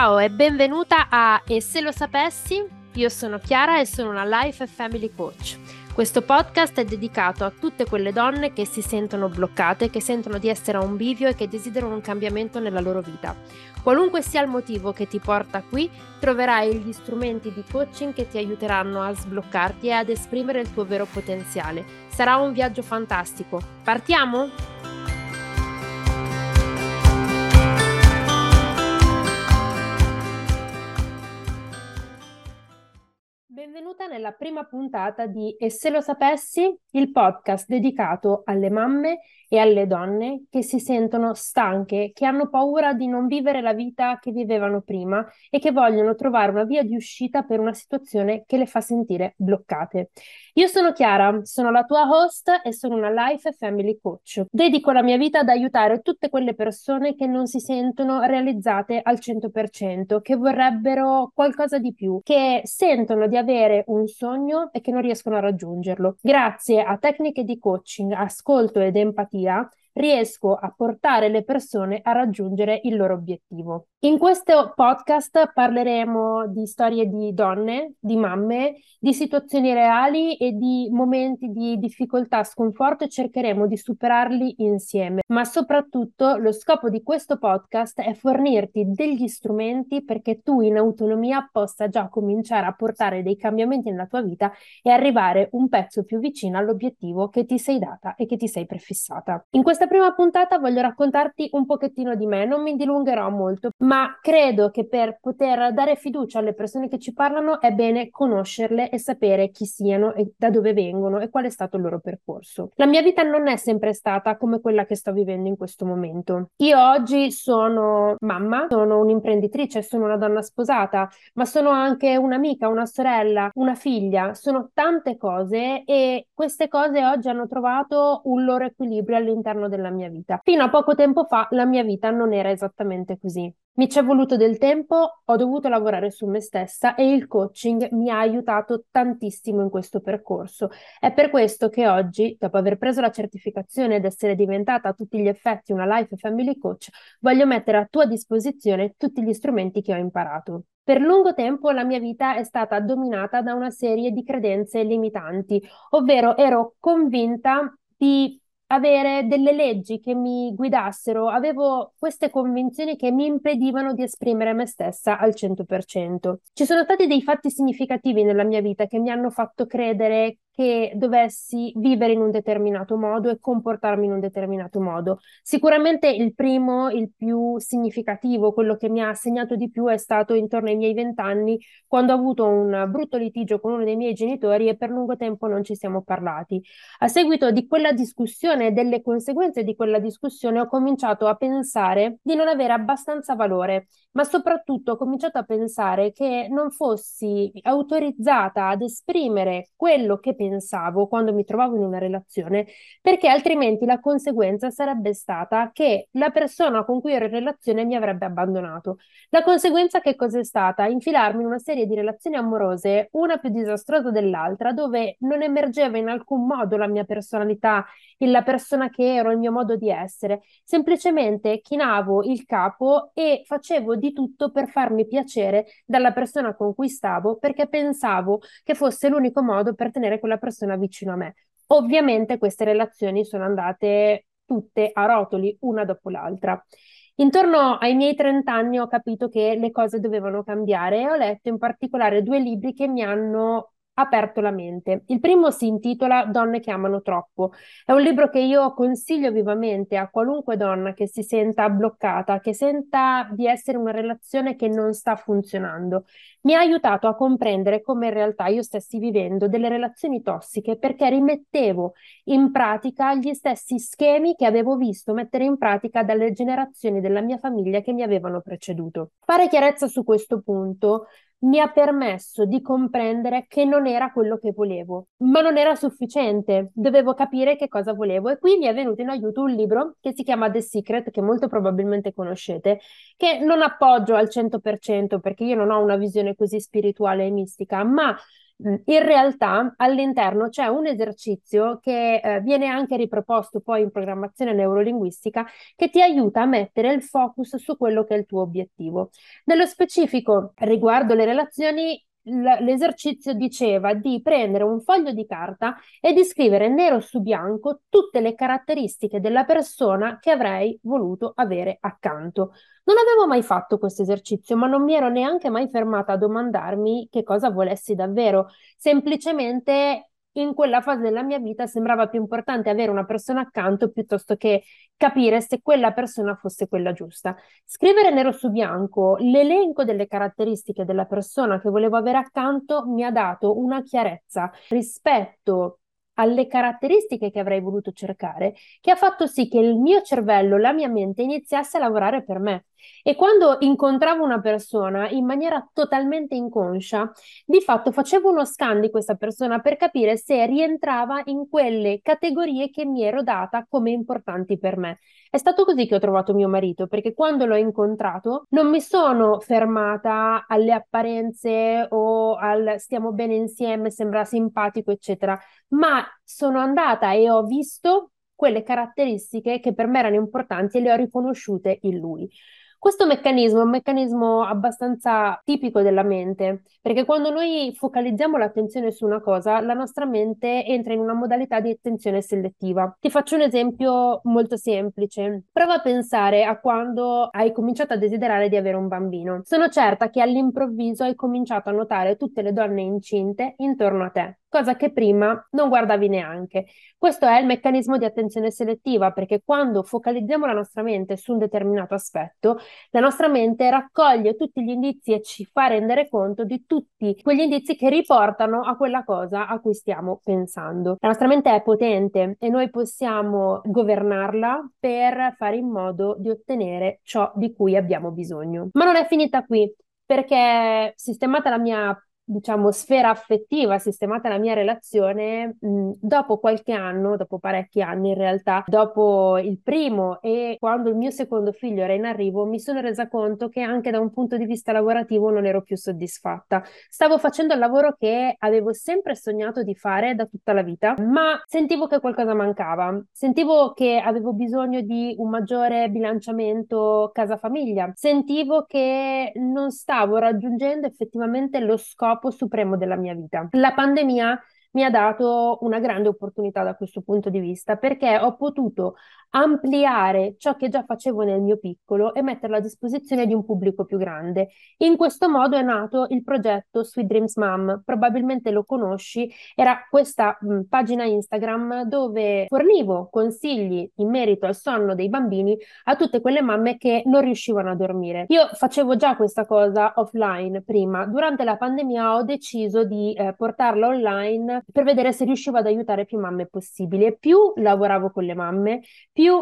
Ciao e benvenuta a E se lo sapessi? Io sono Chiara e sono una Life Family Coach. Questo podcast è dedicato a tutte quelle donne che si sentono bloccate, che sentono di essere a un bivio e che desiderano un cambiamento nella loro vita. Qualunque sia il motivo che ti porta qui, troverai gli strumenti di coaching che ti aiuteranno a sbloccarti e ad esprimere il tuo vero potenziale. Sarà un viaggio fantastico. Partiamo? Benvenuta nella prima puntata di E se lo sapessi, il podcast dedicato alle mamme e alle donne che si sentono stanche, che hanno paura di non vivere la vita che vivevano prima e che vogliono trovare una via di uscita per una situazione che le fa sentire bloccate. Io sono Chiara, sono la tua host e sono una life e family coach. Dedico la mia vita ad aiutare tutte quelle persone che non si sentono realizzate al 100%, che vorrebbero qualcosa di più, che sentono di avere un sogno e che non riescono a raggiungerlo. Grazie a tecniche di coaching, ascolto ed empatia riesco a portare le persone a raggiungere il loro obiettivo. In questo podcast parleremo di storie di donne, di mamme, di situazioni reali e di momenti di difficoltà, sconforto e cercheremo di superarli insieme. Ma soprattutto lo scopo di questo podcast è fornirti degli strumenti perché tu in autonomia possa già cominciare a portare dei cambiamenti nella tua vita e arrivare un pezzo più vicino all'obiettivo che ti sei data e che ti sei prefissata. In questa prima puntata voglio raccontarti un pochettino di me, non mi dilungherò molto, ma credo che per poter dare fiducia alle persone che ci parlano è bene conoscerle e sapere chi siano e da dove vengono e qual è stato il loro percorso. La mia vita non è sempre stata come quella che sto vivendo in questo momento. Io oggi sono mamma, sono un'imprenditrice, sono una donna sposata, ma sono anche un'amica, una sorella, una figlia, sono tante cose e queste cose oggi hanno trovato un loro equilibrio all'interno della mia vita. Fino a poco tempo fa la mia vita non era esattamente così. Mi ci è voluto del tempo, ho dovuto lavorare su me stessa e il coaching mi ha aiutato tantissimo in questo percorso. È per questo che oggi, dopo aver preso la certificazione ed essere diventata a tutti gli effetti una life family coach, voglio mettere a tua disposizione tutti gli strumenti che ho imparato. Per lungo tempo la mia vita è stata dominata da una serie di credenze limitanti, ovvero ero convinta di avere delle leggi che mi guidassero, avevo queste convinzioni che mi impedivano di esprimere me stessa al 100%. Ci sono stati dei fatti significativi nella mia vita che mi hanno fatto credere che dovessi vivere in un determinato modo e comportarmi in un determinato modo. Sicuramente il primo, il più significativo, quello che mi ha segnato di più è stato intorno ai miei vent'anni, quando ho avuto un brutto litigio con uno dei miei genitori e per lungo tempo non ci siamo parlati. A seguito di quella discussione e delle conseguenze di quella discussione ho cominciato a pensare di non avere abbastanza valore, ma soprattutto ho cominciato a pensare che non fossi autorizzata ad esprimere quello che pensavo pensavo quando mi trovavo in una relazione, perché altrimenti la conseguenza sarebbe stata che la persona con cui ero in relazione mi avrebbe abbandonato. La conseguenza che cos'è stata? Infilarmi in una serie di relazioni amorose, una più disastrosa dell'altra, dove non emergeva in alcun modo la mia personalità, la persona che ero, il mio modo di essere. Semplicemente chinavo il capo e facevo di tutto per farmi piacere dalla persona con cui stavo, perché pensavo che fosse l'unico modo per tenere quella persona vicino a me. Ovviamente queste relazioni sono andate tutte a rotoli, una dopo l'altra. Intorno ai miei 30 anni ho capito che le cose dovevano cambiare e ho letto in particolare due libri che mi hanno aperto la mente. Il primo si intitola Donne che amano troppo. È un libro che io consiglio vivamente a qualunque donna che si senta bloccata, che senta di essere una relazione che non sta funzionando. Mi ha aiutato a comprendere come in realtà io stessi vivendo delle relazioni tossiche perché rimettevo in pratica gli stessi schemi che avevo visto mettere in pratica dalle generazioni della mia famiglia che mi avevano preceduto. Fare chiarezza su questo punto mi ha permesso di comprendere che non era quello che volevo, ma non era sufficiente, dovevo capire che cosa volevo e qui mi è venuto in aiuto un libro che si chiama The Secret, che molto probabilmente conoscete, che non appoggio al 100% perché io non ho una visione così spirituale e mistica, ma in realtà all'interno c'è un esercizio che eh, viene anche riproposto poi in programmazione neurolinguistica che ti aiuta a mettere il focus su quello che è il tuo obiettivo. Nello specifico, riguardo le relazioni, l'esercizio diceva di prendere un foglio di carta e di scrivere nero su bianco tutte le caratteristiche della persona che avrei voluto avere accanto. Non avevo mai fatto questo esercizio, ma non mi ero neanche mai fermata a domandarmi che cosa volessi davvero. Semplicemente in quella fase della mia vita sembrava più importante avere una persona accanto piuttosto che capire se quella persona fosse quella giusta. Scrivere nero su bianco l'elenco delle caratteristiche della persona che volevo avere accanto mi ha dato una chiarezza rispetto alle caratteristiche che avrei voluto cercare, che ha fatto sì che il mio cervello, la mia mente iniziasse a lavorare per me. E quando incontravo una persona in maniera totalmente inconscia, di fatto facevo uno scan di questa persona per capire se rientrava in quelle categorie che mi ero data come importanti per me. È stato così che ho trovato mio marito, perché quando l'ho incontrato non mi sono fermata alle apparenze o al stiamo bene insieme, sembra simpatico, eccetera, ma sono andata e ho visto quelle caratteristiche che per me erano importanti e le ho riconosciute in lui. Questo meccanismo è un meccanismo abbastanza tipico della mente, perché quando noi focalizziamo l'attenzione su una cosa, la nostra mente entra in una modalità di attenzione selettiva. Ti faccio un esempio molto semplice. Prova a pensare a quando hai cominciato a desiderare di avere un bambino. Sono certa che all'improvviso hai cominciato a notare tutte le donne incinte intorno a te cosa che prima non guardavi neanche. Questo è il meccanismo di attenzione selettiva, perché quando focalizziamo la nostra mente su un determinato aspetto, la nostra mente raccoglie tutti gli indizi e ci fa rendere conto di tutti quegli indizi che riportano a quella cosa a cui stiamo pensando. La nostra mente è potente e noi possiamo governarla per fare in modo di ottenere ciò di cui abbiamo bisogno. Ma non è finita qui perché sistemata la mia diciamo, sfera affettiva sistemata la mia relazione, mh, dopo qualche anno, dopo parecchi anni in realtà, dopo il primo e quando il mio secondo figlio era in arrivo, mi sono resa conto che anche da un punto di vista lavorativo non ero più soddisfatta. Stavo facendo il lavoro che avevo sempre sognato di fare da tutta la vita, ma sentivo che qualcosa mancava. Sentivo che avevo bisogno di un maggiore bilanciamento casa-famiglia. Sentivo che non stavo raggiungendo effettivamente lo scopo scopo supremo della mia vita. La pandemia mi ha dato una grande opportunità da questo punto di vista perché ho potuto ampliare ciò che già facevo nel mio piccolo e metterlo a disposizione di un pubblico più grande. In questo modo è nato il progetto Sweet Dreams Mom, probabilmente lo conosci, era questa mh, pagina Instagram dove fornivo consigli in merito al sonno dei bambini a tutte quelle mamme che non riuscivano a dormire. Io facevo già questa cosa offline prima, durante la pandemia ho deciso di eh, portarla online per vedere se riuscivo ad aiutare più mamme possibili e più lavoravo con le mamme,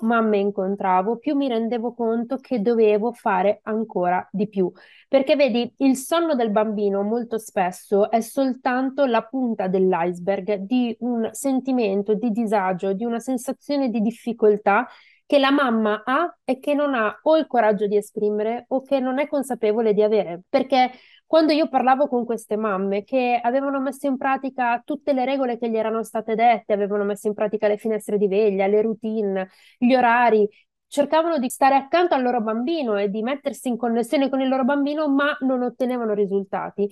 mamme incontravo, più mi rendevo conto che dovevo fare ancora di più. Perché vedi, il sonno del bambino molto spesso è soltanto la punta dell'iceberg di un sentimento di disagio, di una sensazione di difficoltà che la mamma ha e che non ha o il coraggio di esprimere o che non è consapevole di avere. Perché quando io parlavo con queste mamme che avevano messo in pratica tutte le regole che gli erano state dette, avevano messo in pratica le finestre di veglia, le routine, gli orari, cercavano di stare accanto al loro bambino e di mettersi in connessione con il loro bambino, ma non ottenevano risultati.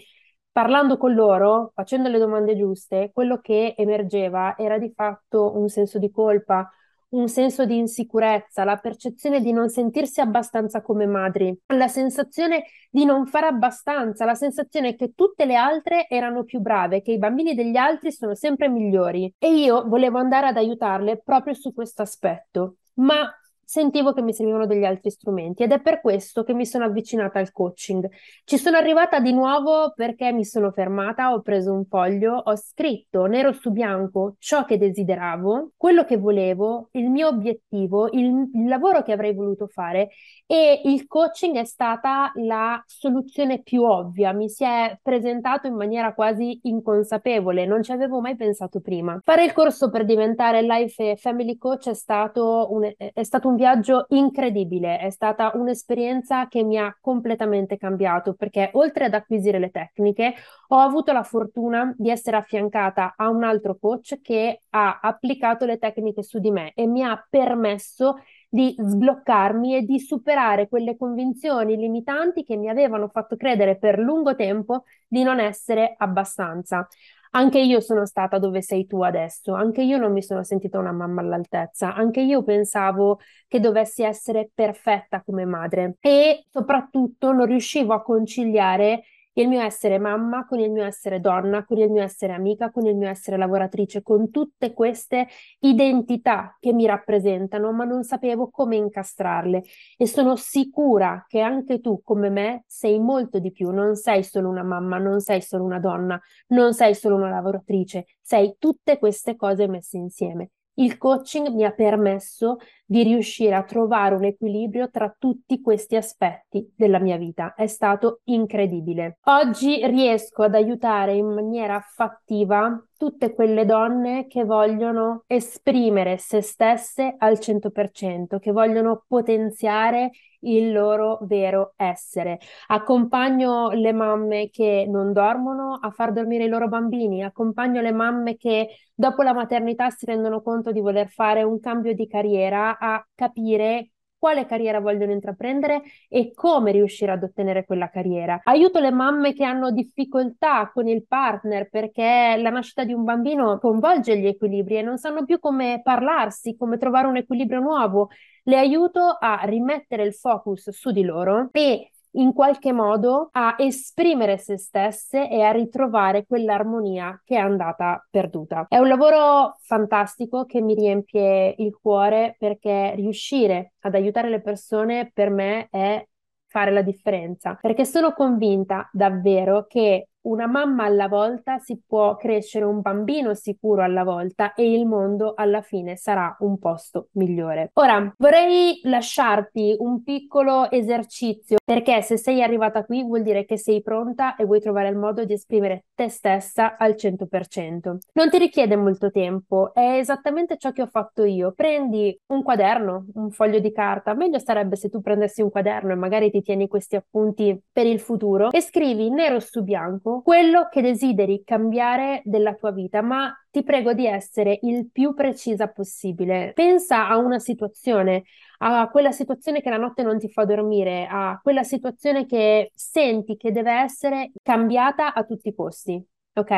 Parlando con loro, facendo le domande giuste, quello che emergeva era di fatto un senso di colpa, un senso di insicurezza, la percezione di non sentirsi abbastanza come madri, la sensazione di non fare abbastanza, la sensazione che tutte le altre erano più brave, che i bambini degli altri sono sempre migliori. E io volevo andare ad aiutarle proprio su questo aspetto. Ma sentivo che mi servivano degli altri strumenti ed è per questo che mi sono avvicinata al coaching. Ci sono arrivata di nuovo perché mi sono fermata, ho preso un foglio, ho scritto nero su bianco ciò che desideravo, quello che volevo, il mio obiettivo, il, il lavoro che avrei voluto fare e il coaching è stata la soluzione più ovvia, mi si è presentato in maniera quasi inconsapevole, non ci avevo mai pensato prima. Fare il corso per diventare life e family coach è stato un, è stato un viaggio incredibile, è stata un'esperienza che mi ha completamente cambiato perché oltre ad acquisire le tecniche, ho avuto la fortuna di essere affiancata a un altro coach che ha applicato le tecniche su di me e mi ha permesso di sbloccarmi e di superare quelle convinzioni limitanti che mi avevano fatto credere per lungo tempo di non essere abbastanza. Anche io sono stata dove sei tu adesso, anche io non mi sono sentita una mamma all'altezza, anche io pensavo che dovessi essere perfetta come madre e soprattutto non riuscivo a conciliare il mio essere mamma, con il mio essere donna, con il mio essere amica, con il mio essere lavoratrice, con tutte queste identità che mi rappresentano, ma non sapevo come incastrarle. E sono sicura che anche tu, come me, sei molto di più. Non sei solo una mamma, non sei solo una donna, non sei solo una lavoratrice, sei tutte queste cose messe insieme. Il coaching mi ha permesso di riuscire a trovare un equilibrio tra tutti questi aspetti della mia vita. È stato incredibile. Oggi riesco ad aiutare in maniera fattiva tutte quelle donne che vogliono esprimere se stesse al 100%, che vogliono potenziare il loro vero essere. Accompagno le mamme che non dormono a far dormire i loro bambini, accompagno le mamme che dopo la maternità si rendono conto di voler fare un cambio di carriera a capire quale carriera vogliono intraprendere e come riuscire ad ottenere quella carriera. Aiuto le mamme che hanno difficoltà con il partner perché la nascita di un bambino coinvolge gli equilibri e non sanno più come parlarsi, come trovare un equilibrio nuovo. Le aiuto a rimettere il focus su di loro e in qualche modo a esprimere se stesse e a ritrovare quell'armonia che è andata perduta. È un lavoro fantastico che mi riempie il cuore perché riuscire ad aiutare le persone per me è fare la differenza, perché sono convinta davvero che una mamma alla volta si può crescere un bambino sicuro alla volta e il mondo alla fine sarà un posto migliore. Ora vorrei lasciarti un piccolo esercizio perché se sei arrivata qui vuol dire che sei pronta e vuoi trovare il modo di esprimere te stessa al 100%. Non ti richiede molto tempo, è esattamente ciò che ho fatto io. Prendi un quaderno, un foglio di carta, meglio sarebbe se tu prendessi un quaderno e magari ti tieni questi appunti per il futuro e scrivi nero su bianco tempo quello che desideri cambiare della tua vita, ma ti prego di essere il più precisa possibile. Pensa a una situazione, a quella situazione che la notte non ti fa dormire, a quella situazione che senti che deve essere cambiata a tutti i costi, ok?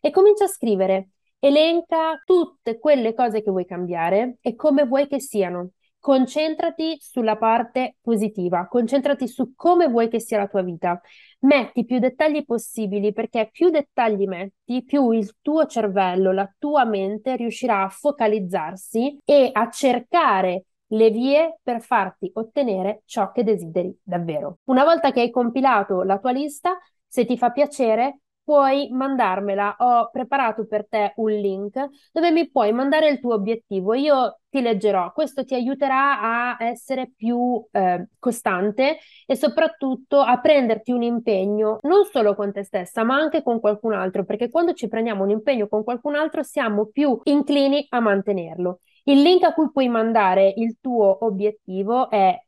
E comincia a scrivere. Elenca tutte quelle cose che vuoi cambiare e come vuoi che siano. Concentrati sulla parte positiva, concentrati su come vuoi che sia la tua vita. Metti più dettagli possibili perché più dettagli metti, più il tuo cervello, la tua mente riuscirà a focalizzarsi e a cercare le vie per farti ottenere ciò che desideri davvero. Una volta che hai compilato la tua lista, se ti fa piacere, puoi mandarmela. Ho preparato per te un link dove mi puoi mandare il tuo obiettivo. Io ti leggerò. Questo ti aiuterà a essere più eh, costante e soprattutto a prenderti un impegno non solo con te stessa, ma anche con qualcun altro, perché quando ci prendiamo un impegno con qualcun altro siamo più inclini a mantenerlo. Il link a cui puoi mandare il tuo obiettivo è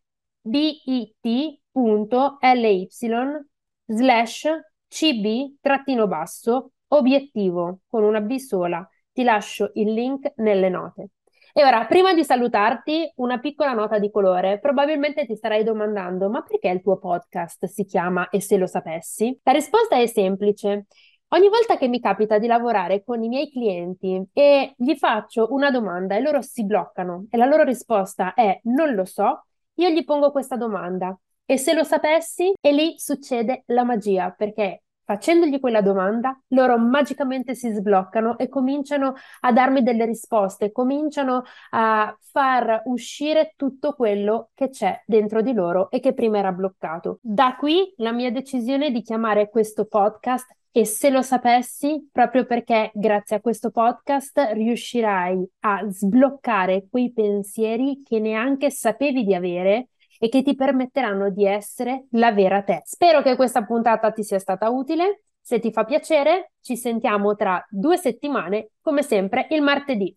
bit.ly slash cb-basso obiettivo con una B sola. Ti lascio il link nelle note. E ora, prima di salutarti, una piccola nota di colore. Probabilmente ti starai domandando, ma perché il tuo podcast si chiama E se lo sapessi? La risposta è semplice. Ogni volta che mi capita di lavorare con i miei clienti e gli faccio una domanda e loro si bloccano e la loro risposta è non lo so, io gli pongo questa domanda. E se lo sapessi, e lì succede la magia, perché Facendogli quella domanda, loro magicamente si sbloccano e cominciano a darmi delle risposte, cominciano a far uscire tutto quello che c'è dentro di loro e che prima era bloccato. Da qui la mia decisione di chiamare questo podcast e se lo sapessi, proprio perché grazie a questo podcast riuscirai a sbloccare quei pensieri che neanche sapevi di avere e che ti permetteranno di essere la vera te. Spero che questa puntata ti sia stata utile. Se ti fa piacere, ci sentiamo tra due settimane, come sempre, il martedì.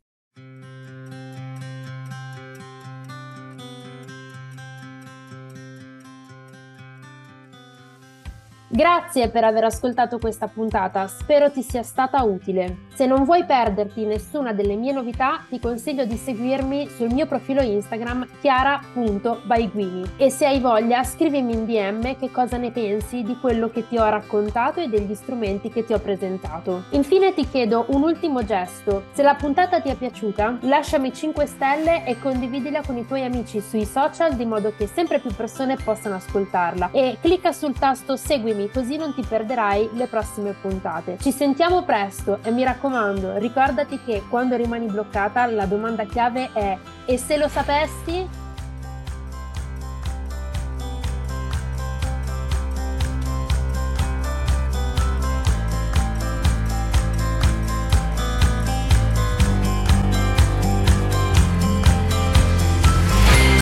Grazie per aver ascoltato questa puntata, spero ti sia stata utile. Se non vuoi perderti nessuna delle mie novità, ti consiglio di seguirmi sul mio profilo Instagram chiara.byguini e se hai voglia scrivimi in DM che cosa ne pensi di quello che ti ho raccontato e degli strumenti che ti ho presentato. Infine ti chiedo un ultimo gesto, se la puntata ti è piaciuta lasciami 5 stelle e condividila con i tuoi amici sui social di modo che sempre più persone possano ascoltarla e clicca sul tasto seguimi seguimi così non ti perderai le prossime puntate. Ci sentiamo presto e mi raccomando, ricordati che quando rimani bloccata la domanda chiave è e se lo sapessi?